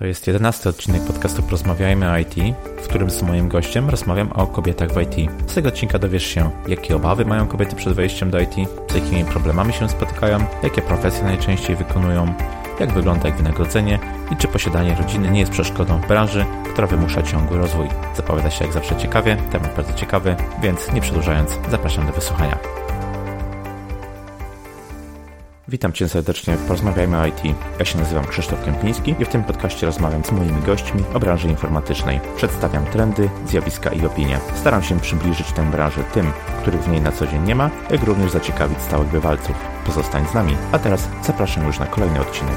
To jest jedenasty odcinek podcastu Porozmawiajmy o IT, w którym z moim gościem rozmawiam o kobietach w IT. Z tego odcinka dowiesz się, jakie obawy mają kobiety przed wejściem do IT, z jakimi problemami się spotykają, jakie profesje najczęściej wykonują, jak wygląda ich wynagrodzenie i czy posiadanie rodziny nie jest przeszkodą w branży, która wymusza ciągły rozwój. Zapowiada się jak zawsze ciekawie, temat bardzo ciekawy, więc nie przedłużając, zapraszam do wysłuchania. Witam Cię serdecznie w Porozmawiajmy o IT. Ja się nazywam Krzysztof Kępiński i w tym podcaście rozmawiam z moimi gośćmi o branży informatycznej. Przedstawiam trendy, zjawiska i opinie. Staram się przybliżyć tę branżę tym, których w niej na co dzień nie ma, jak również zaciekawić stałych bywalców. Pozostań z nami, a teraz zapraszam już na kolejny odcinek.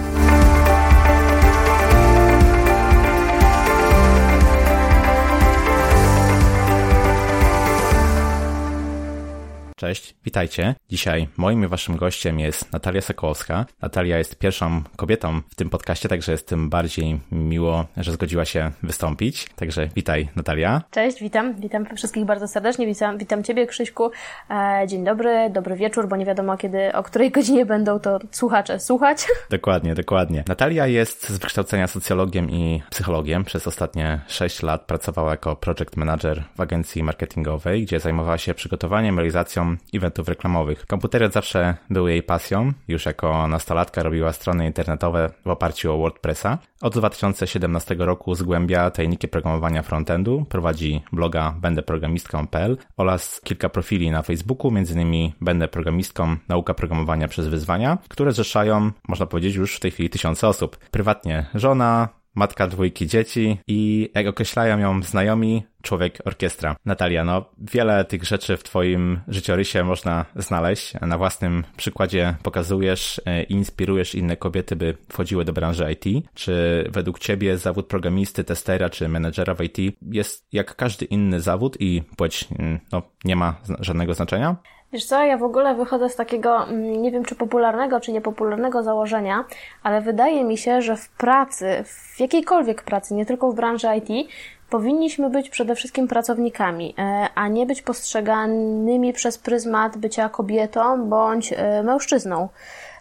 Cześć, witajcie. Dzisiaj moim i waszym gościem jest Natalia Sokołowska. Natalia jest pierwszą kobietą w tym podcaście, także jest tym bardziej miło, że zgodziła się wystąpić. Także witaj Natalia. Cześć, witam. Witam wszystkich bardzo serdecznie. Witam, witam Ciebie Krzyśku. E, dzień dobry, dobry wieczór, bo nie wiadomo kiedy, o której godzinie będą to słuchacze słuchać. Dokładnie, dokładnie. Natalia jest z wykształcenia socjologiem i psychologiem. Przez ostatnie 6 lat pracowała jako project manager w agencji marketingowej, gdzie zajmowała się przygotowaniem, realizacją eventów reklamowych. Komputery zawsze były jej pasją. Już jako nastolatka robiła strony internetowe w oparciu o WordPressa. Od 2017 roku zgłębia tajniki programowania frontendu, prowadzi bloga będeprogramistką.pl oraz kilka profili na Facebooku, m.in. Będę Programistką Nauka Programowania przez Wyzwania, które zrzeszają, można powiedzieć, już w tej chwili tysiące osób. Prywatnie żona, matka dwójki dzieci i jak określają ją znajomi, człowiek orkiestra. Natalia, no wiele tych rzeczy w twoim życiorysie można znaleźć. Na własnym przykładzie pokazujesz e, i inspirujesz inne kobiety, by wchodziły do branży IT. Czy według ciebie zawód programisty, testera czy menedżera w IT jest jak każdy inny zawód i płeć mm, no, nie ma żadnego znaczenia? Wiesz co, ja w ogóle wychodzę z takiego, mm, nie wiem czy popularnego, czy niepopularnego założenia, ale wydaje mi się, że w pracy, w jakiejkolwiek pracy, nie tylko w branży IT, powinniśmy być przede wszystkim pracownikami, e, a nie być postrzeganymi przez pryzmat bycia kobietą bądź e, mężczyzną.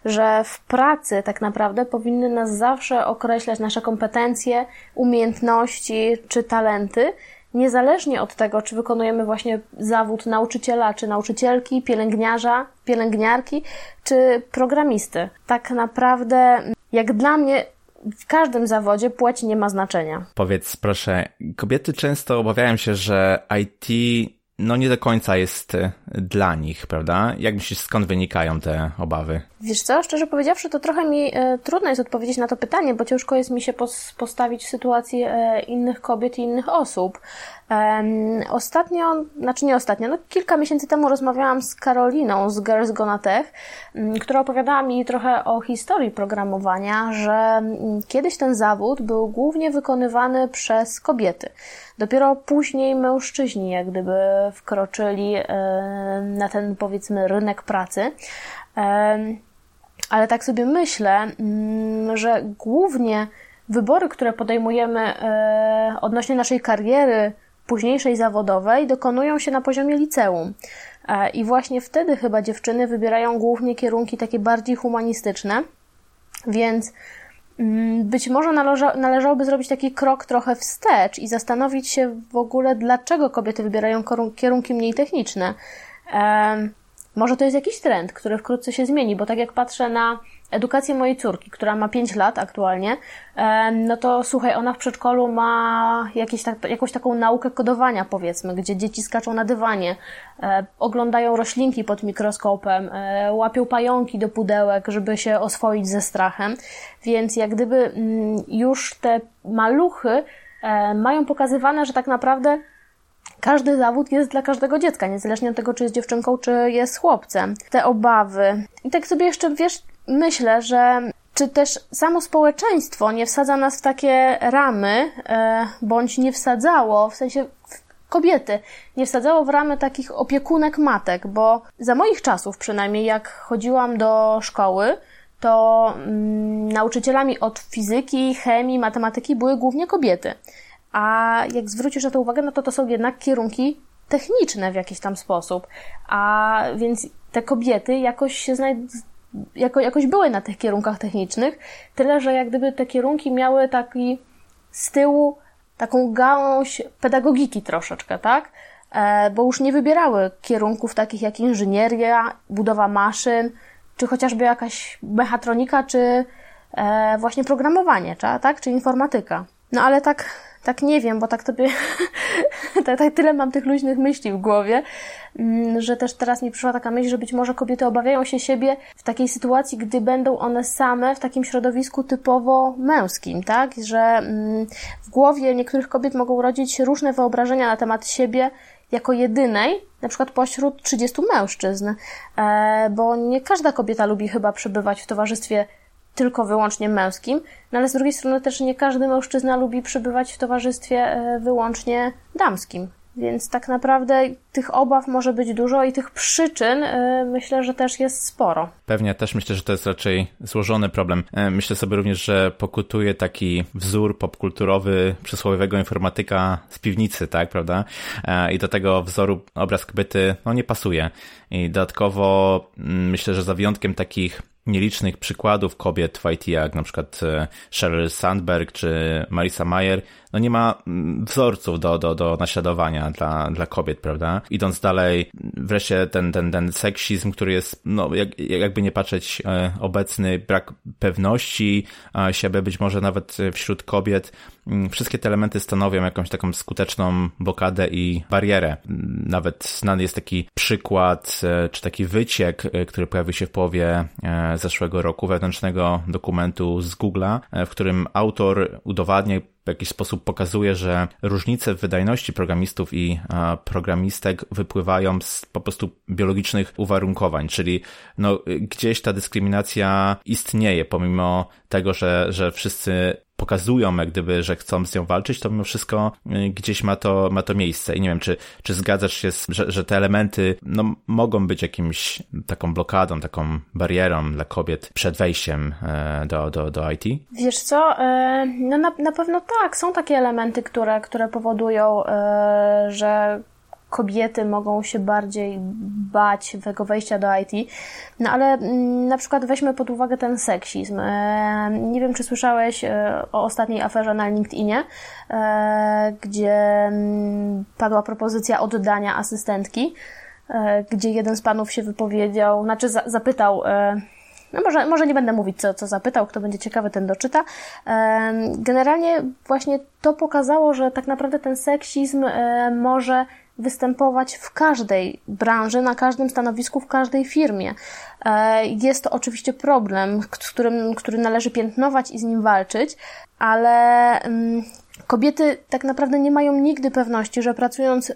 Że w pracy tak naprawdę powinny nas zawsze określać nasze kompetencje, umiejętności czy talenty, niezależnie od tego, czy wykonujemy właśnie zawód nauczyciela, czy nauczycielki, pielęgniarza, pielęgniarki, czy programisty. Tak naprawdę, jak dla mnie, w każdym zawodzie płeć nie ma znaczenia. Powiedz proszę, kobiety często obawiają się, że IT no nie do końca jest e, dla nich, prawda? Jak myślisz, skąd wynikają te obawy? Wiesz co, szczerze powiedziawszy, to trochę mi e, trudno jest odpowiedzieć na to pytanie, bo ciężko jest mi się pos, postawić w sytuacji e, innych kobiet i innych osób. Ostatnio, znaczy nie ostatnio, no kilka miesięcy temu rozmawiałam z Karoliną z Girls Gonna Tech, która opowiadała mi trochę o historii programowania, że kiedyś ten zawód był głównie wykonywany przez kobiety. Dopiero później mężczyźni jak gdyby wkroczyli na ten powiedzmy rynek pracy. Ale tak sobie myślę, mm, że głównie wybory, które podejmujemy e, odnośnie naszej kariery późniejszej zawodowej, dokonują się na poziomie liceum. E, I właśnie wtedy chyba dziewczyny wybierają głównie kierunki takie bardziej humanistyczne, więc mm, być może należa, należałoby zrobić taki krok trochę wstecz i zastanowić się w ogóle, dlaczego kobiety wybierają kierunki mniej techniczne. Może to jest jakiś trend, który wkrótce się zmieni, bo tak jak patrzę na edukację mojej córki, która ma 5 lat aktualnie, no to słuchaj, ona w przedszkolu ma jakieś tak, jakąś taką naukę kodowania, powiedzmy, gdzie dzieci skaczą na dywanie, e, oglądają roślinki pod mikroskopem, e, łapią pająki do pudełek, żeby się oswoić ze strachem. Więc jak gdyby mm, już te maluchy e, mają pokazywane, że tak naprawdę każdy zawód jest dla każdego dziecka, niezależnie od tego, czy jest dziewczynką, czy jest chłopcem. Te obawy. I tak sobie jeszcze, wiesz, myślę, że czy też samo społeczeństwo nie wsadza nas w takie ramy, e, bądź nie wsadzało, w sensie kobiety, nie wsadzało w ramy takich opiekunek matek, bo za moich czasów przynajmniej, jak chodziłam do szkoły, to mm, nauczycielami od fizyki, chemii, matematyki były głównie kobiety. A jak zwrócisz na to uwagę, no to to są jednak kierunki techniczne w jakiś tam sposób. A więc te kobiety jakoś się znajd- jako, jakoś były na tych kierunkach technicznych, tyle że jak gdyby te kierunki miały taki z tyłu taką gałąź pedagogiki troszeczkę, tak? E, bo już nie wybierały kierunków takich jak inżynieria, budowa maszyn, czy chociażby jakaś mechatronika, czy e, właśnie programowanie, tak? Czy informatyka. No ale tak, tak nie wiem, bo tak tobie, tak, tak tyle mam tych luźnych myśli w głowie, mm, że też teraz mi przyszła taka myśl, że być może kobiety obawiają się siebie w takiej sytuacji, gdy będą one same w takim środowisku typowo męskim, tak? Że mm, w głowie niektórych kobiet mogą rodzić różne wyobrażenia na temat siebie, jako jedynej, na przykład pośród 30 mężczyzn, e, bo nie każda kobieta lubi chyba przebywać w towarzystwie tylko wyłącznie męskim, no ale z drugiej strony też nie każdy mężczyzna lubi przebywać w towarzystwie e, wyłącznie damskim. Więc tak naprawdę tych obaw może być dużo i tych przyczyn y, myślę, że też jest sporo. Pewnie też myślę, że to jest raczej złożony problem. E, myślę sobie również, że pokutuje taki wzór popkulturowy przysłowiowego informatyka z piwnicy, tak, prawda? E, I do tego wzoru obraz kobiety no, nie pasuje. I dodatkowo mm, myślę, że za wyjątkiem takich nielicznych przykładów kobiet w IT, jak na przykład e, Sheryl Sandberg czy Marisa Mayer, no nie ma mm, wzorców do, do, do naśladowania dla, dla kobiet, prawda? Idąc dalej, wreszcie ten, ten, ten seksizm, który jest, no jak, jakby nie patrzeć, e, obecny brak pewności siebie, być może nawet wśród kobiet, mm, wszystkie te elementy stanowią jakąś taką skuteczną blokadę i barierę. Nawet znany jest taki przykład, e, czy taki wyciek, który pojawił się w połowie zeszłego roku wewnętrznego dokumentu z Google'a, w którym autor udowadnia w jakiś sposób pokazuje, że różnice w wydajności programistów i programistek wypływają z po prostu biologicznych uwarunkowań, czyli no, gdzieś ta dyskryminacja istnieje, pomimo tego, że, że wszyscy pokazują, jak gdyby, że chcą z nią walczyć, to mimo wszystko y, gdzieś ma to, ma to miejsce. I nie wiem, czy, czy zgadzasz się, z, że, że te elementy no, mogą być jakimś taką blokadą, taką barierą dla kobiet przed wejściem e, do, do, do IT? Wiesz co, e, no na, na pewno tak, są takie elementy, które, które powodują, e, że kobiety mogą się bardziej bać tego wejścia do IT. No ale mm, na przykład weźmy pod uwagę ten seksizm. E, nie wiem, czy słyszałeś e, o ostatniej aferze na LinkedInie, e, gdzie mm, padła propozycja oddania asystentki, gdzie jeden z panów się wypowiedział, znaczy zapytał, no może, może nie będę mówić, co, co zapytał, kto będzie ciekawy, ten doczyta. Generalnie właśnie to pokazało, że tak naprawdę ten seksizm może występować w każdej branży, na każdym stanowisku, w każdej firmie. E, jest to oczywiście problem, którym, który należy piętnować i z nim walczyć, ale mm, kobiety tak naprawdę nie mają nigdy pewności, że pracując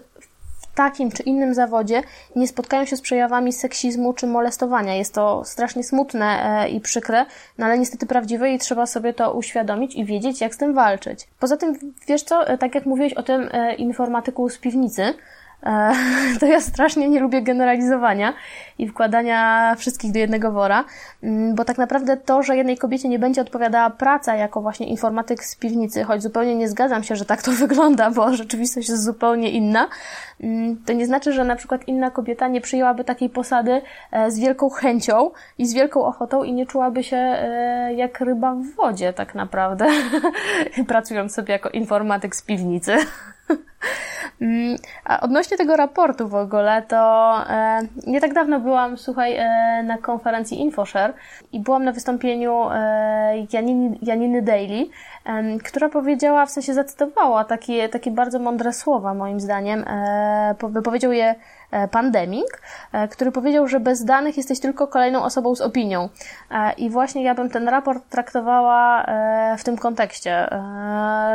takim czy innym zawodzie nie spotkają się z przejawami seksizmu czy molestowania. Jest to strasznie smutne e, i przykre, no ale niestety prawdziwe i trzeba sobie to uświadomić i wiedzieć, jak z tym walczyć. Poza tym, wiesz co, e, tak jak mówiłeś o tym e, informatyku z piwnicy, to ja strasznie nie lubię generalizowania i wkładania wszystkich do jednego wora, mm, bo tak naprawdę to, że jednej kobiecie nie będzie odpowiadała praca jako właśnie informatyk z piwnicy, choć zupełnie nie zgadzam się, że tak to wygląda, bo rzeczywistość jest zupełnie inna, mm, to nie znaczy, że na przykład inna kobieta nie przyjęłaby takiej posady e, z wielką chęcią i z wielką ochotą i nie czułaby się e, jak ryba w wodzie tak naprawdę, pracując sobie jako informatyk z piwnicy. Mm, a odnośnie tego raportu w ogóle, to nie tak dawno byłam, słuchaj, e, na konferencji InfoShare i byłam na wystąpieniu e, Janiny, Janiny Daily, która powiedziała, w sensie zacytowała takie, takie bardzo mądre słowa, moim zdaniem. E, wypowiedział je Pandemik, który powiedział, że bez danych jesteś tylko kolejną osobą z opinią. I właśnie ja bym ten raport traktowała w tym kontekście,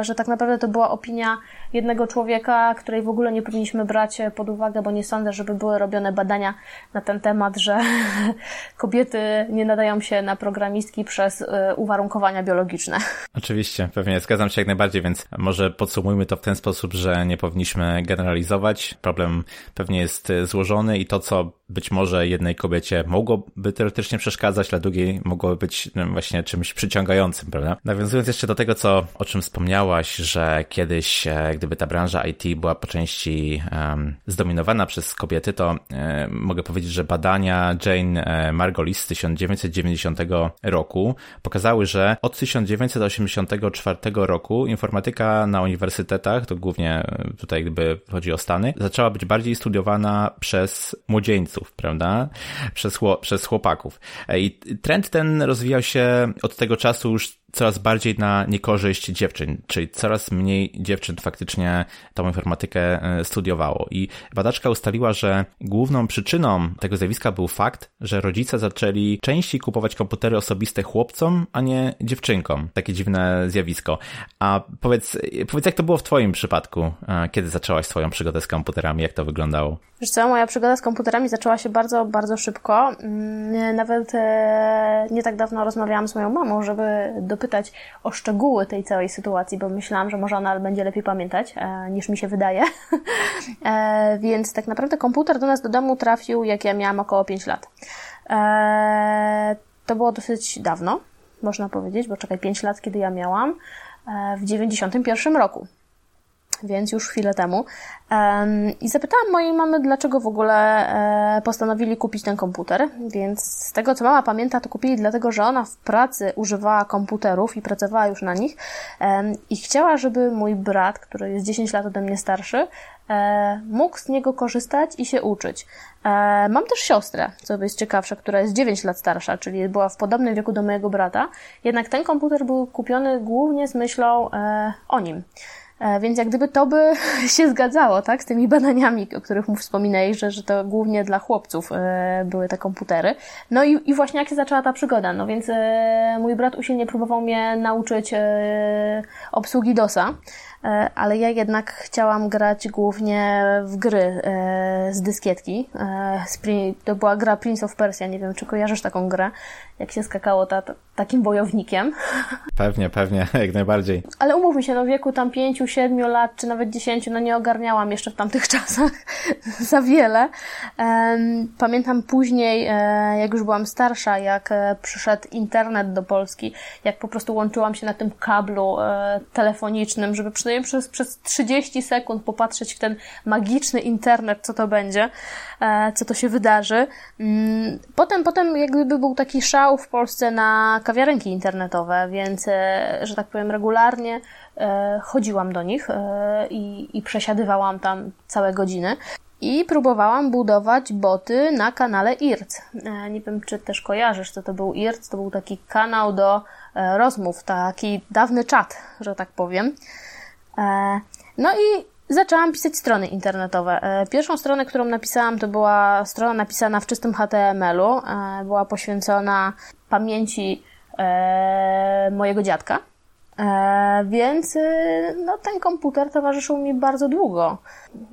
że tak naprawdę to była opinia jednego człowieka, której w ogóle nie powinniśmy brać pod uwagę, bo nie sądzę, żeby były robione badania na ten temat, że kobiety nie nadają się na programistki przez uwarunkowania biologiczne. Oczywiście, pewnie zgadzam się jak najbardziej, więc może podsumujmy to w ten sposób, że nie powinniśmy generalizować. Problem pewnie jest e, złożony i to, co być może jednej kobiecie mogłoby teoretycznie przeszkadzać, dla drugiej mogłoby być no, właśnie czymś przyciągającym, prawda? Nawiązując jeszcze do tego, co, o czym wspomniałaś, że kiedyś, e, gdyby ta branża IT była po części um, zdominowana przez kobiety, to um, mogę powiedzieć, że badania Jane Margolis z 1990 roku pokazały, że od 1980 2003-2004 roku informatyka na uniwersytetach, to głównie tutaj gdyby chodzi o Stany, zaczęła być bardziej studiowana przez młodzieńców, prawda? Przez, przez chłopaków. I trend ten rozwijał się od tego czasu już coraz bardziej na niekorzyść dziewczyn, czyli coraz mniej dziewczyn faktycznie tą informatykę e, studiowało. I badaczka ustaliła, że główną przyczyną tego zjawiska był fakt, że rodzice zaczęli częściej kupować komputery osobiste chłopcom, a nie dziewczynkom. Takie dziwne zjawisko. A powiedz, powiedz jak to było w Twoim przypadku? E, kiedy zaczęłaś swoją przygodę z komputerami? Jak to wyglądało? Wiesz co, moja przygoda z komputerami zaczęła się bardzo, bardzo szybko. Mm, nawet e, nie tak dawno rozmawiałam z moją mamą, żeby dopytać o szczegóły tej całej sytuacji, bo myślałam, że może ona będzie lepiej pamiętać e, niż mi się wydaje. E, więc tak naprawdę komputer do nas do domu trafił, jak ja miałam około 5 lat. To było dosyć dawno, można powiedzieć, bo czekaj, 5 lat, kiedy ja miałam, w 91 roku więc już chwilę temu. I zapytałam mojej mamy, dlaczego w ogóle e, postanowili kupić ten komputer. Więc z tego, co mama pamięta, to kupili dlatego, że ona w pracy używała komputerów i pracowała już na nich i chciała, żeby mój brat, który jest 10 lat ode mnie starszy, e, mógł z niego korzystać i się uczyć. E, mam też siostrę, co jest ciekawsze, która jest 9 lat starsza, czyli była w podobnym wieku do mojego brata. Jednak ten komputer był kupiony głównie z myślą o nim. E, więc jak gdyby to by się zgadzało, tak, z tymi badaniami, o których mu wspominałeś, że, że to głównie dla chłopców e, były te komputery. No i, i właśnie jak się zaczęła ta przygoda, no więc e, mój brat usilnie próbował mnie nauczyć obsługi DOSa, ale ja jednak chciałam grać głównie w gry e, z dyskietki. E, to była gra Prince of Persia, nie wiem, czy kojarzysz taką grę, jak się skakało ta, ta, takim wojownikiem. Pewnie, pewnie, jak najbardziej. Ale umówmy się, no w wieku tam pięciu, siedmiu lat, czy nawet dziesięciu, no nie ogarniałam jeszcze w tamtych czasach za wiele. Pamiętam później, jak już byłam starsza, jak przyszedł internet do Polski, jak po prostu łączyłam się na tym kablu telefonicznym, żeby przynajmniej przez, przez 30 sekund popatrzeć w ten magiczny internet, co to będzie, e, co to się wydarzy. Mm, potem, potem jak gdyby był taki szał w Polsce na kawiarenki internetowe, więc, e, że tak powiem, regularnie e, chodziłam do nich i, i przesiadywałam tam całe godziny i próbowałam budować boty na kanale IRC. Nie wiem, czy też kojarzysz, co to był IRC. To był taki kanał do rozmów, taki dawny czat, że tak powiem. E, no i zaczęłam pisać strony internetowe. E, pierwszą stronę, którą napisałam, to była strona napisana w czystym HTML-u. E, była poświęcona pamięci mojego dziadka. Więc no, ten komputer towarzyszył mi bardzo długo.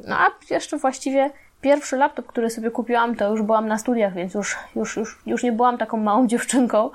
No a jeszcze właściwie pierwszy laptop, który sobie kupiłam, to już byłam na studiach, więc już, już, już, już nie byłam taką małą dziewczynką.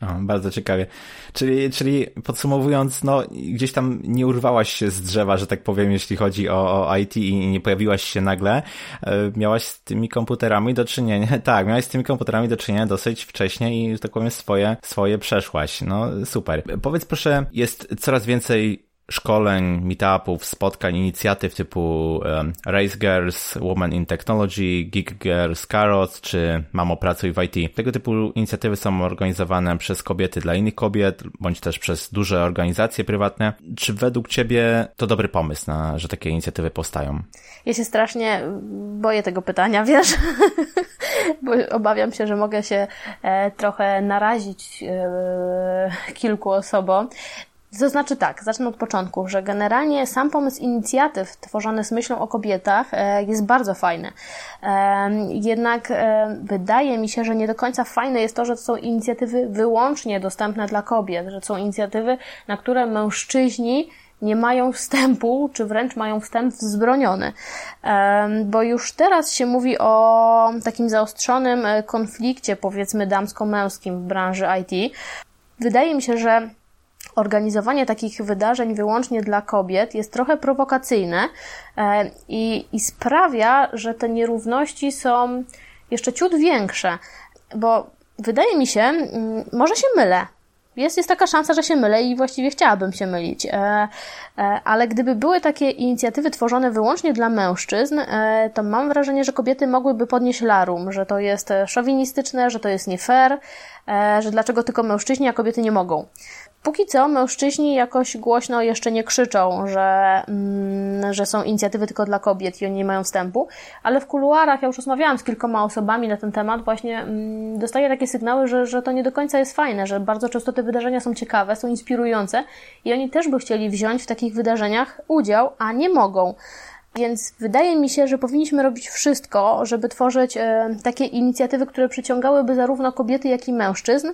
O, bardzo ciekawie. Czyli, czyli podsumowując, no gdzieś tam nie urwałaś się z drzewa, że tak powiem, jeśli chodzi o, o IT i nie pojawiłaś się nagle. E, miałaś z tymi komputerami do czynienia, tak, miałaś z tymi komputerami do czynienia dosyć wcześnie i, że tak powiem, swoje, swoje przeszłaś. No super. Powiedz proszę, jest coraz więcej szkoleń, meetupów, spotkań, inicjatyw typu Race Girls, Women in Technology, Geek Girls, Carrots czy Mamo Pracuj w IT. Tego typu inicjatywy są organizowane przez kobiety dla innych kobiet, bądź też przez duże organizacje prywatne. Czy według Ciebie to dobry pomysł, na, że takie inicjatywy powstają? Ja się strasznie boję tego pytania, wiesz? Bo obawiam się, że mogę się e, trochę narazić e, kilku osobom. To znaczy tak, zacznę od początku, że generalnie sam pomysł inicjatyw tworzony z myślą o kobietach e, jest bardzo fajny. Jednak e, wydaje mi się, że nie do końca fajne jest to, że to są inicjatywy wyłącznie dostępne dla kobiet, że to są inicjatywy, na które mężczyźni nie mają wstępu, czy wręcz mają wstęp wzbroniony. Bo już teraz się mówi o takim zaostrzonym e, konflikcie, powiedzmy, damsko-męskim w branży IT. Wydaje mi się, że organizowanie takich wydarzeń wyłącznie dla kobiet jest trochę prowokacyjne e, i, i sprawia, że te nierówności są jeszcze ciut większe, bo wydaje mi się, mm, może się mylę, jest, jest taka szansa, że się mylę i właściwie chciałabym się mylić. E, e, ale gdyby były takie inicjatywy tworzone wyłącznie dla mężczyzn, to mam wrażenie, że kobiety mogłyby podnieść larum, że to jest szowinistyczne, że to jest nie fair, że dlaczego tylko mężczyźni, a kobiety nie mogą. Póki co mężczyźni jakoś głośno jeszcze nie krzyczą, że, mm, że są inicjatywy tylko dla kobiet i oni nie mają wstępu, ale w kuluarach, ja już rozmawiałam z kilkoma osobami na ten temat, właśnie mm, dostaję takie sygnały, że, że to nie do końca jest fajne, że bardzo często te wydarzenia są ciekawe, są inspirujące i oni też by chcieli wziąć w takich wydarzeniach udział, a nie mogą. Więc wydaje mi się, że powinniśmy robić wszystko, żeby tworzyć e, takie inicjatywy, które przyciągałyby zarówno kobiety, jak i mężczyzn,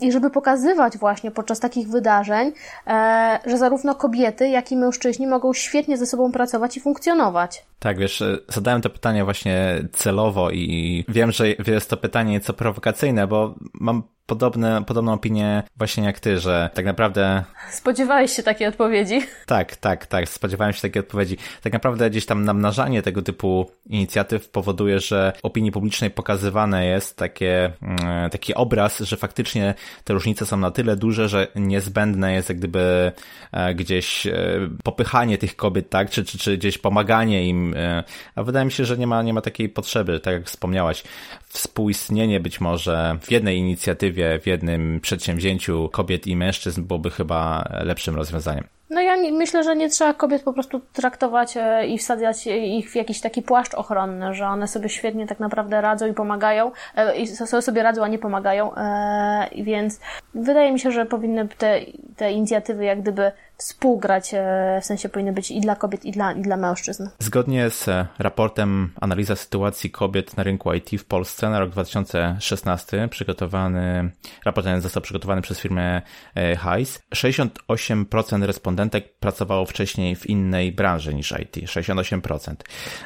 i żeby pokazywać właśnie podczas takich wydarzeń, e, że zarówno kobiety, jak i mężczyźni mogą świetnie ze sobą pracować i funkcjonować. Tak, wiesz, e, zadałem to pytanie właśnie celowo i wiem, że jest to pytanie nieco prowokacyjne, bo mam podobne, podobną opinię właśnie jak ty, że tak naprawdę... Spodziewałeś się takiej odpowiedzi? Tak, tak, tak, spodziewałem się takiej odpowiedzi. Tak naprawdę gdzieś tam namnażanie tego typu inicjatyw powoduje, że opinii publicznej pokazywane jest takie, mm, taki obraz, że faktycznie te różnice są na tyle duże, że niezbędne jest jak gdyby e, gdzieś e, popychanie tych kobiet, tak, czy, czy, czy gdzieś pomaganie im, e, a wydaje mi się, że nie ma, nie ma takiej potrzeby, tak jak wspomniałaś, współistnienie być może w jednej inicjatywie, w jednym przedsięwzięciu kobiet i mężczyzn byłoby chyba lepszym rozwiązaniem. No ja myślę, że nie trzeba kobiet po prostu traktować e, i wsadzać ich w jakiś taki płaszcz ochronny, że one sobie świetnie tak naprawdę radzą i pomagają, e, i sobie radzą, a nie pomagają, e, więc wydaje mi się, że powinny te, te inicjatywy jak gdyby współgrać, w sensie powinny być i dla kobiet, i dla, i dla mężczyzn. Zgodnie z raportem Analiza sytuacji kobiet na rynku IT w Polsce na rok 2016, przygotowany, raport ten został przygotowany przez firmę HICE, 68% respondentów respondentek pracowało wcześniej w innej branży niż IT, 68%.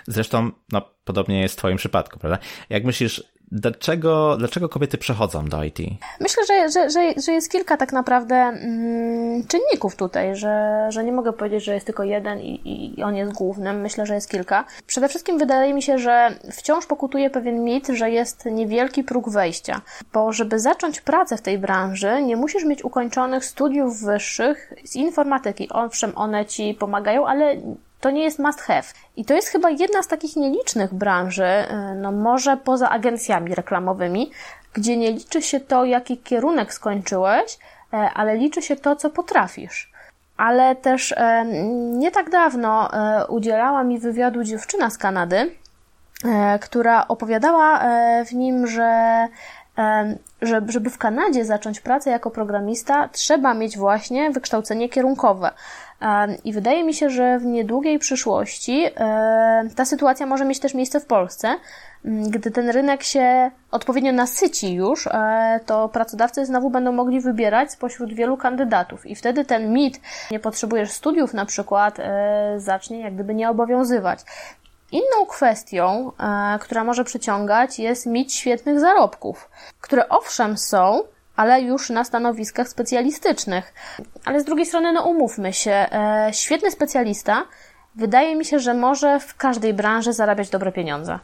Zresztą, no, podobnie jest w Twoim przypadku, prawda? Jak myślisz, Dlaczego, dlaczego kobiety przechodzą do IT? Myślę, że, że, że, że jest kilka tak naprawdę mm, czynników tutaj, że, że nie mogę powiedzieć, że jest tylko jeden i, i on jest głównym. Myślę, że jest kilka. Przede wszystkim wydaje mi się, że wciąż pokutuje pewien mit, że jest niewielki próg wejścia, bo żeby zacząć pracę w tej branży, nie musisz mieć ukończonych studiów wyższych z informatyki. Owszem, one ci pomagają, ale to nie jest must have. I to jest chyba jedna z takich nielicznych branży, y, no może poza agencjami reklamowymi, gdzie nie liczy się to, jaki kierunek skończyłeś, e, ale liczy się to, co potrafisz. Ale też e, nie tak dawno e, udzielała mi wywiadu dziewczyna z Kanady, która opowiadała w nim, że żeby w Kanadzie zacząć pracę jako programista, trzeba mieć właśnie wykształcenie kierunkowe. I wydaje mi się, że w niedługiej przyszłości ta sytuacja może mieć też miejsce w Polsce. Mm, gdy ten rynek się odpowiednio nasyci już, e, to pracodawcy znowu będą mogli wybierać spośród wielu kandydatów i wtedy ten mit, nie potrzebujesz studiów na przykład, e, zacznie jak gdyby nie obowiązywać. Inną kwestią, e, która może przyciągać, jest mit świetnych zarobków, które owszem są, ale już na stanowiskach specjalistycznych. Ale z drugiej strony, no umówmy się, e, świetny specjalista wydaje mi się, że może w każdej branży zarabiać dobre pieniądze.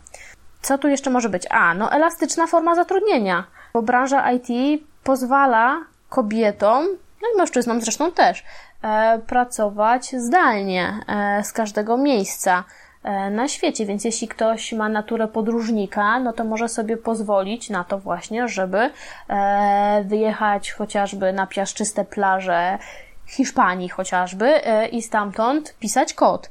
Co tu jeszcze może być? A, no elastyczna forma zatrudnienia, bo branża IT pozwala kobietom, no i mężczyznom zresztą też, e, pracować zdalnie z każdego miejsca. E, na świecie, więc jeśli ktoś ma naturę podróżnika, no to może sobie pozwolić na to właśnie, żeby e, wyjechać chociażby na piaszczyste plaże Hiszpanii chociażby e, i stamtąd pisać kod.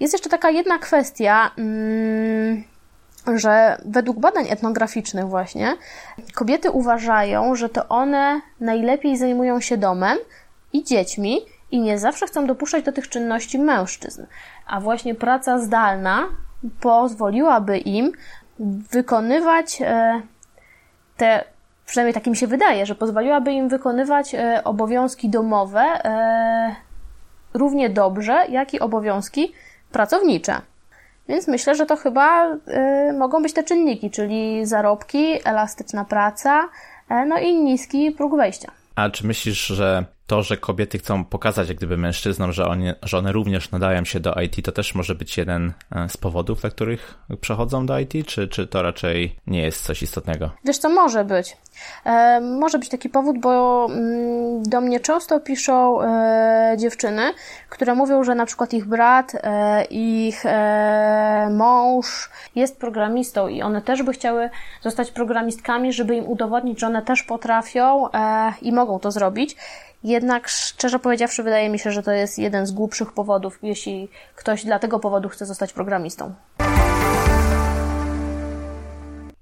Jest jeszcze taka jedna kwestia, mm, że według badań etnograficznych właśnie kobiety uważają, że to one najlepiej zajmują się domem i dziećmi i nie zawsze chcą dopuszczać do tych czynności mężczyzn a właśnie praca zdalna pozwoliłaby im wykonywać e, te, przynajmniej tak mi się wydaje, że pozwoliłaby im wykonywać e, obowiązki domowe e, równie dobrze, jak i obowiązki pracownicze. Więc myślę, że to chyba mogą być te czynniki, czyli zarobki, elastyczna praca, no i niski próg wejścia. A czy myślisz, że to, że kobiety chcą pokazać jak gdyby mężczyznom, że, oni, że one również nadają się do IT, to też może być jeden e, z powodów, dla których przechodzą do IT, czy, czy to raczej nie jest coś istotnego? Wiesz co, może być. E, może być taki powód, bo mm, do mnie często piszą e, dziewczyny, które mówią, że na przykład ich brat, e, ich e, mąż jest programistą i one też by chciały zostać programistkami, żeby im udowodnić, że one też potrafią e, i mogą to zrobić. Jednak szczerze powiedziawszy, wydaje mi się, że to jest jeden z głupszych powodów, jeśli ktoś dla tego powodu chce zostać programistą.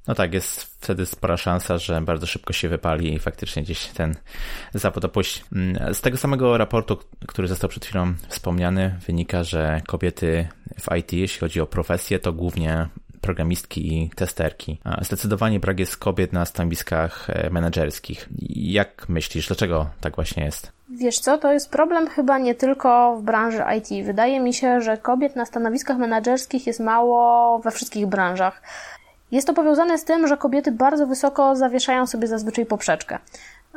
No tak, jest wtedy spora szansa, że bardzo szybko się wypali i faktycznie gdzieś ten zawód opuści. Mm, z tego samego raportu, który został przed chwilą wspomniany, wynika, że kobiety w IT, jeśli chodzi o profesję, to głównie programistki i testerki. Zdecydowanie brak jest kobiet na stanowiskach e, menedżerskich. Jak myślisz, dlaczego tak właśnie jest? Wiesz co, to jest problem chyba nie tylko w branży IT. Wydaje mi się, że kobiet na stanowiskach menedżerskich jest mało we wszystkich branżach. Jest to powiązane z tym, że kobiety bardzo wysoko zawieszają sobie zazwyczaj poprzeczkę.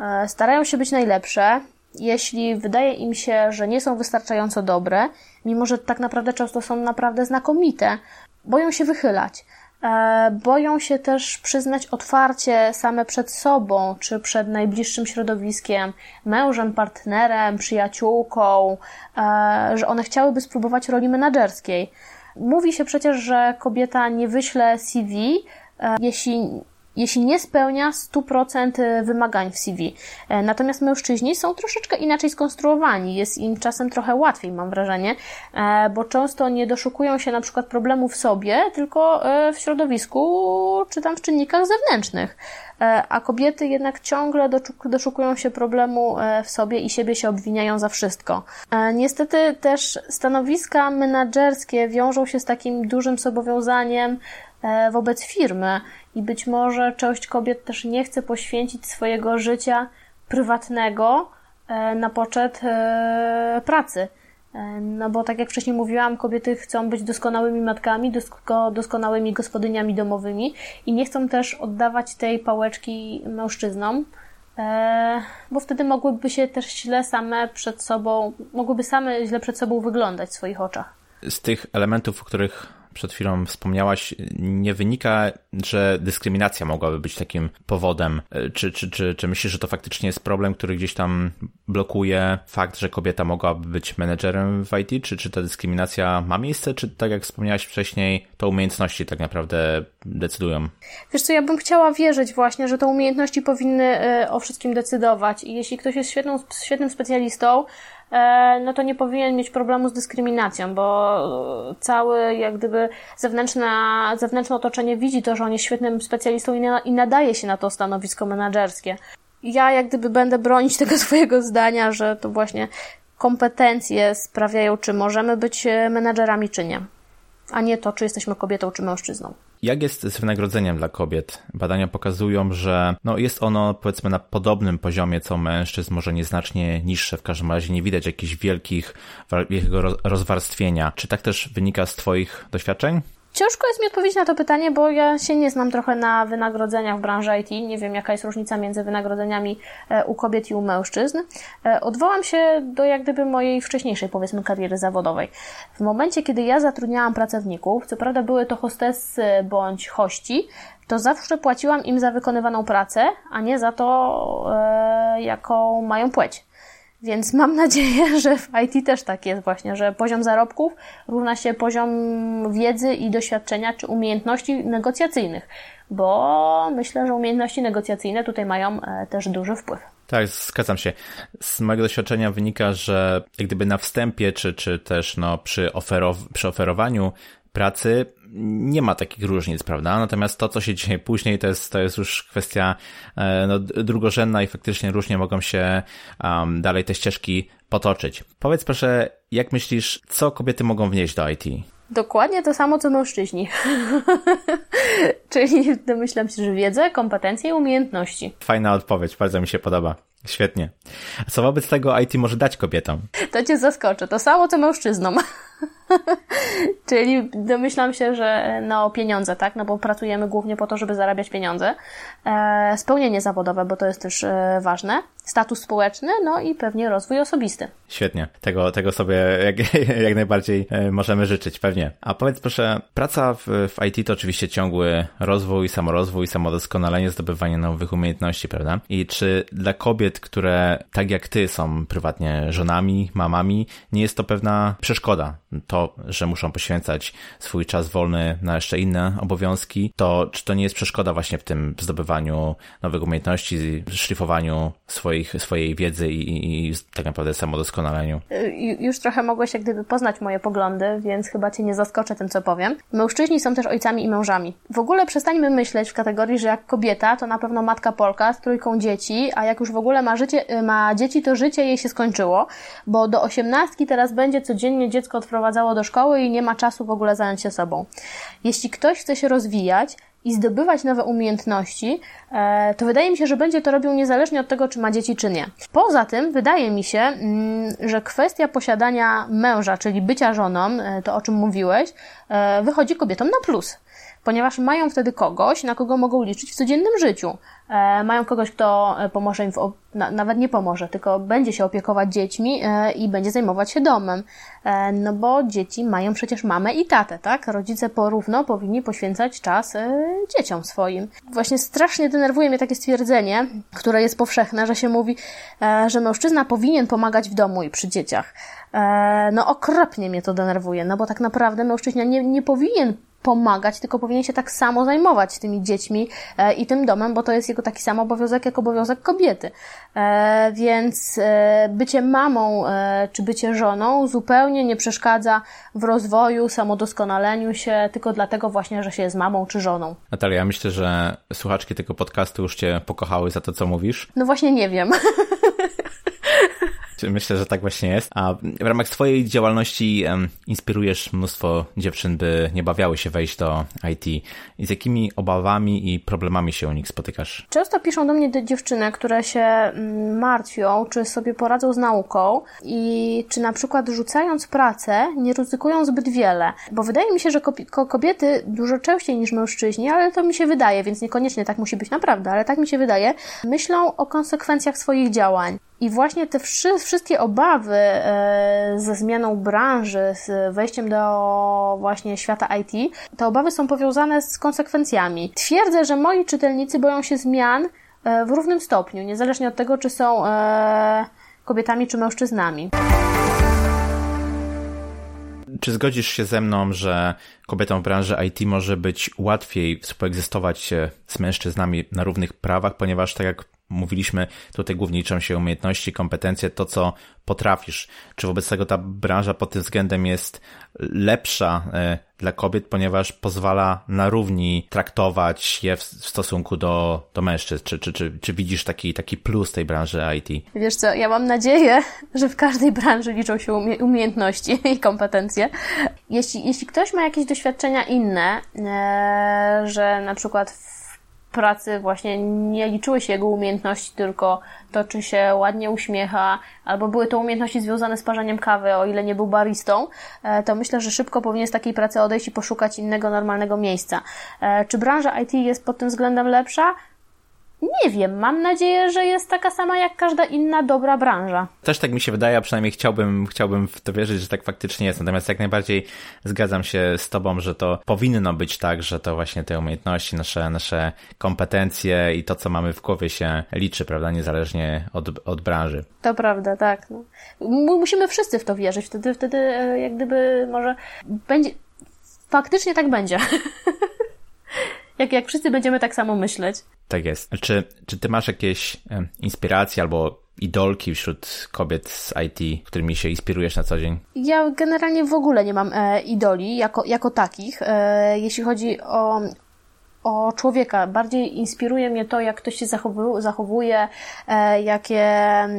E, starają się być najlepsze. Jeśli wydaje im się, że nie są wystarczająco dobre, mimo że tak naprawdę często są naprawdę znakomite, boją się wychylać. E, boją się też przyznać otwarcie same przed sobą, czy przed najbliższym środowiskiem, mężem, partnerem, przyjaciółką, e, że one chciałyby spróbować roli menedżerskiej. Mówi się przecież, że kobieta nie wyśle CV, e, jeśli jeśli nie spełnia 100% wymagań w CV. E, natomiast mężczyźni są troszeczkę inaczej skonstruowani, jest im czasem trochę łatwiej, mam wrażenie, e, bo często nie doszukują się na przykład problemów w sobie, tylko w środowisku czy tam w czynnikach zewnętrznych. A kobiety jednak ciągle doszukują się problemu w sobie i siebie się obwiniają za wszystko. Niestety też stanowiska menadżerskie wiążą się z takim dużym zobowiązaniem E, wobec firmy i być może część kobiet też nie chce poświęcić swojego życia prywatnego e, na poczet e, pracy. No bo tak jak wcześniej mówiłam, kobiety chcą być doskonałymi matkami, doskonałymi gospodyniami domowymi i nie chcą też oddawać tej pałeczki mężczyznom, bo wtedy mogłyby się też źle same przed sobą, mogłyby same źle przed sobą wyglądać w swoich oczach. Z tych elementów, o których przed chwilą wspomniałaś, nie wynika, że dyskryminacja mogłaby być takim powodem. Czy, czy, czy, czy myślisz, że to faktycznie jest problem, który gdzieś tam blokuje fakt, że kobieta mogłaby być menedżerem w IT? Czy, czy ta dyskryminacja ma miejsce, czy tak jak wspomniałaś wcześniej, to umiejętności tak naprawdę decydują? Wiesz co, ja bym chciała wierzyć właśnie, że to umiejętności powinny e, o wszystkim decydować i jeśli ktoś jest świetną, świetnym specjalistą, E, no to nie powinien mieć problemu z dyskryminacją, bo cały jak gdyby zewnętrzna, zewnętrzne otoczenie widzi to, że on jest świetnym specjalistą i nadaje się na to stanowisko menedżerskie. Ja jak gdyby będę bronić tego swojego zdania, że to właśnie kompetencje sprawiają, czy możemy być menedżerami, czy nie, a nie to, czy jesteśmy kobietą, czy mężczyzną. Jak jest z wynagrodzeniem dla kobiet? Badania pokazują, że no jest ono powiedzmy na podobnym poziomie co mężczyzn, może nieznacznie niższe, w każdym razie nie widać jakichś wielkich, wielkiego rozwarstwienia. Czy tak też wynika z Twoich doświadczeń? Ciężko jest mi odpowiedzieć na to pytanie, bo ja się nie znam trochę na wynagrodzeniach w branży IT. Nie wiem, jaka jest różnica między wynagrodzeniami e, u kobiet i u mężczyzn. E, odwołam się do jak gdyby mojej wcześniejszej, powiedzmy, kariery zawodowej. W momencie, kiedy ja zatrudniałam pracowników, co prawda były to hostessy bądź hości, to zawsze płaciłam im za wykonywaną pracę, a nie za to, e, jaką mają płeć. Więc mam nadzieję, że w IT też tak jest właśnie, że poziom zarobków równa się poziom wiedzy i doświadczenia czy umiejętności negocjacyjnych, bo myślę, że umiejętności negocjacyjne tutaj mają e, też duży wpływ. Tak, zgadzam się. Z mojego doświadczenia wynika, że jak gdyby na wstępie, czy, czy też no, przy, oferow- przy oferowaniu pracy nie ma takich różnic, prawda? Natomiast to, co się dzieje później, to jest, to jest już kwestia e, no, drugorzędna i faktycznie różnie mogą się um, dalej te ścieżki potoczyć. Powiedz proszę, jak myślisz, co kobiety mogą wnieść do IT? Dokładnie to samo, co mężczyźni. Czyli domyślam się, że wiedzę, kompetencje i umiejętności. Fajna odpowiedź, bardzo mi się podoba. Świetnie. A co wobec tego IT może dać kobietom? To cię zaskoczę. To samo, co mężczyznom. Czyli domyślam się, że no pieniądze, tak? No bo pracujemy głównie po to, żeby zarabiać pieniądze. E, spełnienie zawodowe, bo to jest też e, ważne. Status społeczny, no i pewnie rozwój osobisty. Świetnie. Tego, tego sobie jak, jak najbardziej e, możemy życzyć, pewnie. A powiedz proszę, praca w, w IT to oczywiście ciągły rozwój, samorozwój, samodoskonalenie, zdobywanie nowych umiejętności, prawda? I czy dla kobiet, które tak jak ty są prywatnie żonami, mamami, nie jest to pewna przeszkoda? To, że muszą poświęcać swój czas wolny na jeszcze inne obowiązki, to czy to nie jest przeszkoda właśnie w tym zdobywaniu nowych umiejętności, szlifowaniu swoich, swojej wiedzy i, i, i tak naprawdę samodoskonaleniu? Y, już trochę mogłeś jak gdyby poznać moje poglądy, więc chyba cię nie zaskoczę tym, co powiem. Mężczyźni są też ojcami i mężami. W ogóle przestańmy myśleć w kategorii, że jak kobieta, to na pewno matka Polka z trójką dzieci, a jak już w ogóle ma, życie, y, ma dzieci, to życie jej się skończyło, bo do osiemnastki teraz będzie codziennie dziecko odprowadzało do szkoły i nie ma czasu w ogóle zająć się sobą. Jeśli ktoś chce się rozwijać, i zdobywać nowe umiejętności, e, to wydaje mi się, że będzie to robił niezależnie od tego, czy ma dzieci, czy nie. Poza tym, wydaje mi się, mm, że kwestia posiadania męża, czyli bycia żoną, e, to o czym mówiłeś, e, wychodzi kobietom na plus ponieważ mają wtedy kogoś, na kogo mogą liczyć w codziennym życiu. E, mają kogoś, kto e, pomoże im, w, na, nawet nie pomoże, tylko będzie się opiekować dziećmi e, i będzie zajmować się domem. E, no bo dzieci mają przecież mamę i tatę, tak? Rodzice porówno powinni poświęcać czas e, dzieciom swoim. Właśnie strasznie denerwuje mnie takie stwierdzenie, które jest powszechne, że się mówi, e, że mężczyzna powinien pomagać w domu i przy dzieciach. No okropnie mnie to denerwuje, no bo tak naprawdę mężczyzna nie, nie powinien pomagać, tylko powinien się tak samo zajmować tymi dziećmi e, i tym domem, bo to jest jego taki sam obowiązek, jak obowiązek kobiety. E, więc e, bycie mamą czy bycie żoną zupełnie nie przeszkadza w rozwoju, samodoskonaleniu się, tylko dlatego właśnie, że się jest mamą czy żoną. Natalia, ja myślę, że słuchaczki tego podcastu już Cię pokochały za to, co mówisz. No właśnie nie wiem. Myślę, że tak właśnie jest. A w ramach swojej działalności inspirujesz mnóstwo dziewczyn, by nie bawiały się wejść do IT. I z jakimi obawami i problemami się u nich spotykasz? Często piszą do mnie dziewczyny, które się mm, martwią, czy sobie poradzą z nauką i czy na przykład rzucając pracę nie ryzykują zbyt wiele. Bo wydaje mi się, że kobiety dużo częściej niż mężczyźni, ale to mi się wydaje, więc niekoniecznie tak musi być naprawdę, ale tak mi się wydaje, myślą o konsekwencjach swoich działań. I właśnie te wszystkie obawy e, ze zmianą branży, z wejściem do właśnie świata IT, te obawy są powiązane z konsekwencjami. Twierdzę, że moi czytelnicy boją się zmian e, w równym stopniu, niezależnie od tego, czy są e, kobietami czy mężczyznami. Czy zgodzisz się ze mną, że kobietom w branży IT może być łatwiej współegzystować z mężczyznami na równych prawach, ponieważ tak jak mówiliśmy, tutaj głównie liczą się umiejętności, kompetencje, to co potrafisz. Czy wobec tego ta branża pod tym względem jest lepsza e, dla kobiet, ponieważ pozwala na równi traktować je w stosunku do, do mężczyzn? Czy, czy, czy, czy widzisz taki, taki plus tej branży IT? Wiesz co, ja mam nadzieję, że w każdej branży liczą się umie umiejętności i kompetencje. Jeśli, jeśli ktoś ma jakieś doświadczenia inne, e, że na przykład w pracy właśnie nie liczyły się jego umiejętności, tylko to, czy się ładnie uśmiecha, albo były to umiejętności związane z parzaniem kawy, o ile nie był baristą, e, to myślę, że szybko powinien z takiej pracy odejść i poszukać innego normalnego miejsca. E, czy branża IT jest pod tym względem lepsza? Nie wiem, mam nadzieję, że jest taka sama jak każda inna dobra branża. Też tak mi się wydaje, a przynajmniej chciałbym, chciałbym w to wierzyć, że tak faktycznie jest. Natomiast jak najbardziej zgadzam się z Tobą, że to powinno być tak, że to właśnie te umiejętności, nasze, nasze kompetencje i to, co mamy w głowie się liczy, prawda, niezależnie od, od branży. To prawda, tak. No. Musimy wszyscy w to wierzyć, wtedy, wtedy e, jak gdyby może będzie, faktycznie tak będzie. jak, jak wszyscy będziemy tak samo myśleć. Tak jest. Czy, czy ty masz jakieś inspiracje albo idolki wśród kobiet z IT, którymi się inspirujesz na co dzień? Ja generalnie w ogóle nie mam e, idoli jako, jako takich. E, jeśli chodzi o, o człowieka. Bardziej inspiruje mnie to, jak ktoś się zachowuje, zachowuje e, jakie, e,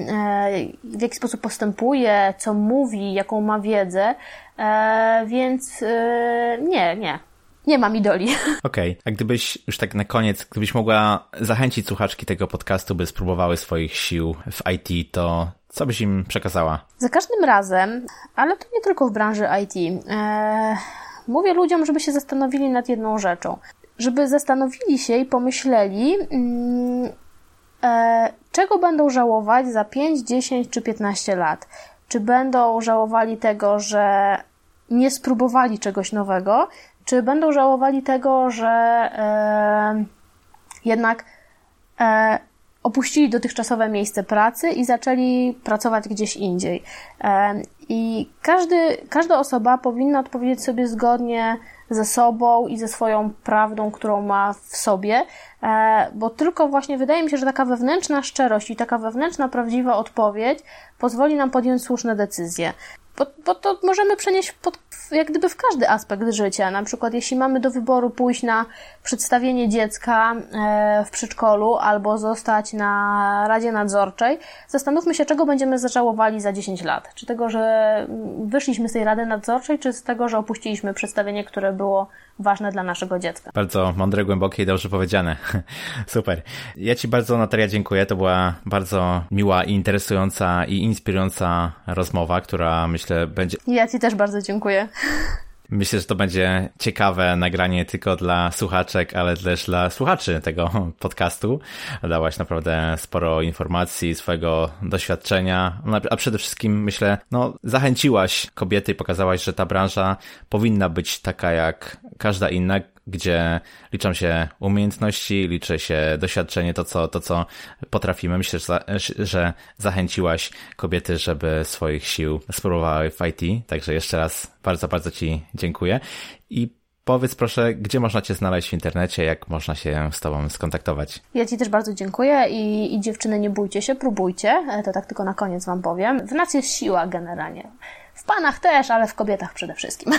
w jaki sposób postępuje, co mówi, jaką ma wiedzę. E, więc e, nie, nie. Nie mam idoli. Okej, okay. a gdybyś już tak na koniec, gdybyś mogła zachęcić słuchaczki tego podcastu, by spróbowały swoich sił w IT, to co byś im przekazała? Za każdym razem, ale to nie tylko w branży IT, e, mówię ludziom, żeby się zastanowili nad jedną rzeczą. Żeby zastanowili się i pomyśleli, mm, e, czego będą żałować za 5, 10 czy 15 lat. Czy będą żałowali tego, że nie spróbowali czegoś nowego, czy będą żałowali tego, że e, jednak e, opuścili dotychczasowe miejsce pracy i zaczęli pracować gdzieś indziej. E, I każdy, każda osoba powinna odpowiedzieć sobie zgodnie ze sobą i ze swoją prawdą, którą ma w sobie, e, bo tylko właśnie wydaje mi się, że taka wewnętrzna szczerość i taka wewnętrzna, prawdziwa odpowiedź pozwoli nam podjąć słuszne decyzje. Bo, bo to możemy przenieść pod, jak gdyby w każdy aspekt życia. Na przykład, jeśli mamy do wyboru pójść na przedstawienie dziecka e, w przedszkolu albo zostać na Radzie Nadzorczej, zastanówmy się, czego będziemy zażałowali za 10 lat. Czy tego, że wyszliśmy z tej Rady Nadzorczej, czy z tego, że opuściliśmy przedstawienie, które było ważne dla naszego dziecka. Bardzo mądre, głębokie i dobrze powiedziane. Super. Ja Ci bardzo, Natalia, dziękuję. To była bardzo miła i interesująca i inspirująca rozmowa, która myślę będzie. Ja Ci też bardzo dziękuję. Myślę, że to będzie ciekawe nagranie tylko dla słuchaczek, ale też dla słuchaczy tego podcastu. Dałaś naprawdę sporo informacji, swojego doświadczenia, a przede wszystkim myślę, no, zachęciłaś kobiety i pokazałaś, że ta branża powinna być taka jak każda inna, gdzie liczą się umiejętności, liczy się doświadczenie, to co, to co potrafimy. Myślę, że zachęciłaś kobiety, żeby swoich sił spróbowały w IT. Także jeszcze raz bardzo, bardzo Ci dziękuję. I Powiedz proszę, gdzie można Cię znaleźć w internecie, jak można się z Tobą skontaktować? Ja Ci też bardzo dziękuję i, i dziewczyny nie bójcie się, próbujcie, e, to tak tylko na koniec Wam powiem. W nas jest siła generalnie. W panach też, ale w kobietach przede wszystkim.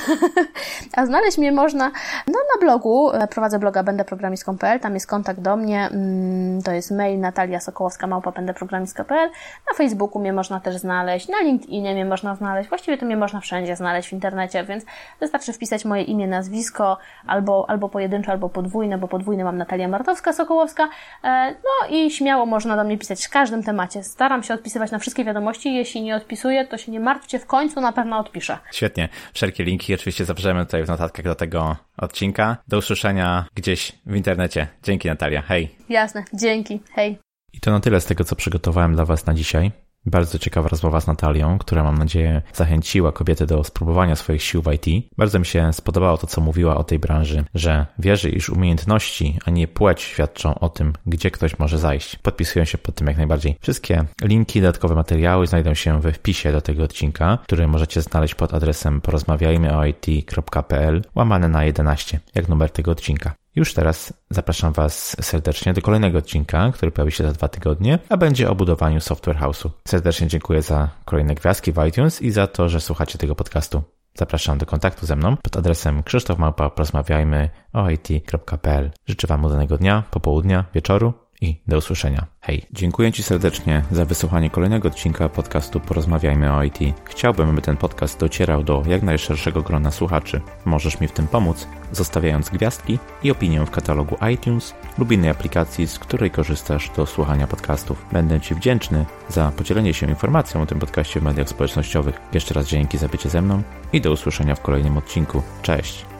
A znaleźć mnie można no, na blogu. Prowadzę bloga będeprogramistką.pl, tam jest kontakt do mnie. Mm, to jest mail Natalia Sokołowska małpa będeprogramistką.pl. Na Facebooku mnie można też znaleźć, na LinkedInie mnie można znaleźć. Właściwie to mnie można wszędzie znaleźć w internecie, więc wystarczy wpisać moje imię, nazwisko albo, albo pojedyncze, albo podwójne, bo podwójne mam Natalia Martowska-Sokołowska. E, no i śmiało można do mnie pisać w każdym temacie. Staram się odpisywać na wszystkie wiadomości. Jeśli nie odpisuję, to się nie martwcie, w końcu na pewno odpiszę. Świetnie. Wszelkie linki oczywiście zawrzemy tutaj w notatkach do tego odcinka. Do usłyszenia gdzieś w internecie. Dzięki Natalia. Hej. Jasne. Dzięki. Hej. I to na tyle z tego, co przygotowałem dla Was na dzisiaj. Bardzo ciekawa rozmowa z Natalią, która mam nadzieję zachęciła kobiety do spróbowania swoich sił w IT. Bardzo mi się spodobało to, co mówiła o tej branży, że wierzy, iż umiejętności, a nie płeć świadczą o tym, gdzie ktoś może zajść. Podpisują się pod tym jak najbardziej. Wszystkie linki, dodatkowe materiały znajdą się we wpisie do tego odcinka, który możecie znaleźć pod adresem porozmawiajmyoit.pl łamane na 11, jak numer tego odcinka. Już teraz zapraszam Was serdecznie do kolejnego odcinka, który pojawi się za dwa tygodnie, a będzie o budowaniu Software House'u. Serdecznie dziękuję za kolejne gwiazdki w iTunes i za to, że słuchacie tego podcastu. Zapraszam do kontaktu ze mną pod adresem krzysztofmałpa porozmawiajmy o it.pl. Życzę Wam udanego dnia, popołudnia, wieczoru i do usłyszenia. Hej, dziękuję Ci serdecznie za wysłuchanie kolejnego odcinka podcastu Porozmawiajmy o IT. Chciałbym, by ten podcast docierał do jak najszerszego grona słuchaczy. Możesz mi w tym pomóc, zostawiając gwiazdki i opinię w katalogu iTunes lub innej aplikacji, z której korzystasz do słuchania podcastów. Będę Ci wdzięczny za podzielenie się informacją o tym podcaście w mediach społecznościowych. Jeszcze raz dzięki za bycie ze mną i do usłyszenia w kolejnym odcinku. Cześć!